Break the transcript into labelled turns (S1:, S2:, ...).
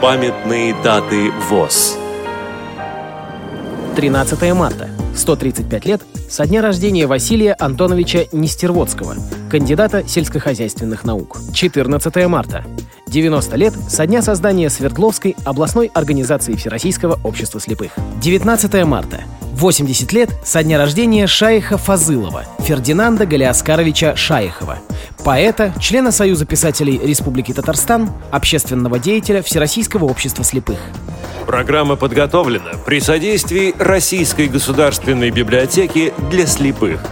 S1: Памятные даты ВОЗ.
S2: 13 марта. 135 лет со дня рождения Василия Антоновича Нестерводского, кандидата сельскохозяйственных наук. 14 марта. 90 лет со дня создания Свердловской областной организации Всероссийского общества слепых. 19 марта. 80 лет со дня рождения Шаиха Фазылова, Фердинанда Галиаскаровича Шаихова, поэта, члена Союза писателей Республики Татарстан, общественного деятеля Всероссийского общества слепых.
S1: Программа подготовлена при содействии Российской государственной библиотеки для слепых.